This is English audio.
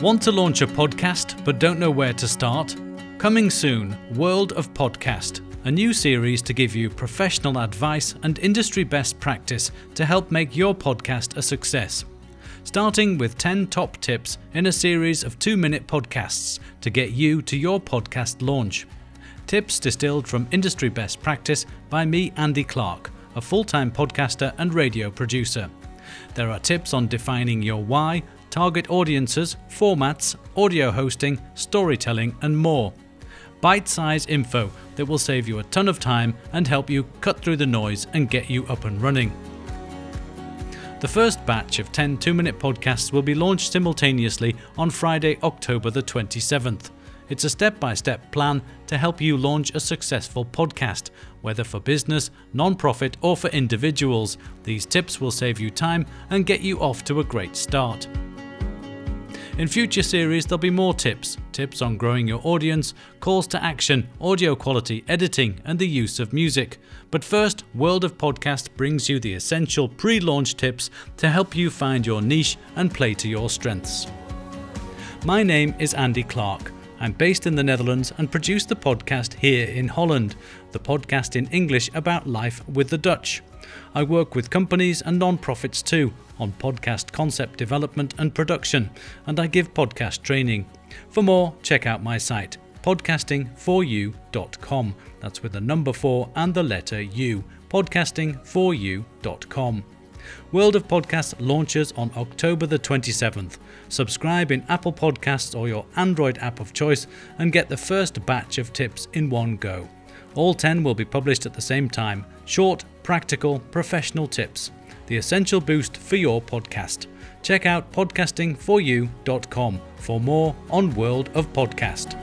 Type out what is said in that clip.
Want to launch a podcast but don't know where to start? Coming soon, World of Podcast, a new series to give you professional advice and industry best practice to help make your podcast a success. Starting with 10 top tips in a series of two minute podcasts to get you to your podcast launch. Tips distilled from industry best practice by me, Andy Clark, a full time podcaster and radio producer. There are tips on defining your why, target audiences, formats, audio hosting, storytelling, and more. Bite sized info that will save you a ton of time and help you cut through the noise and get you up and running. The first batch of 10 two minute podcasts will be launched simultaneously on Friday, October the 27th. It's a step by step plan to help you launch a successful podcast, whether for business, non profit, or for individuals. These tips will save you time and get you off to a great start. In future series, there'll be more tips tips on growing your audience, calls to action, audio quality, editing, and the use of music. But first, World of Podcast brings you the essential pre launch tips to help you find your niche and play to your strengths. My name is Andy Clark. I'm based in the Netherlands and produce the podcast here in Holland, the podcast in English about life with the Dutch. I work with companies and non-profits too on podcast concept development and production, and I give podcast training. For more, check out my site podcasting4u.com. That's with the number 4 and the letter U. podcasting4u.com. World of Podcasts launches on October the 27th. Subscribe in Apple Podcasts or your Android app of choice and get the first batch of tips in one go. All 10 will be published at the same time. Short, practical, professional tips. The essential boost for your podcast. Check out podcasting4u.com for more on World of Podcast.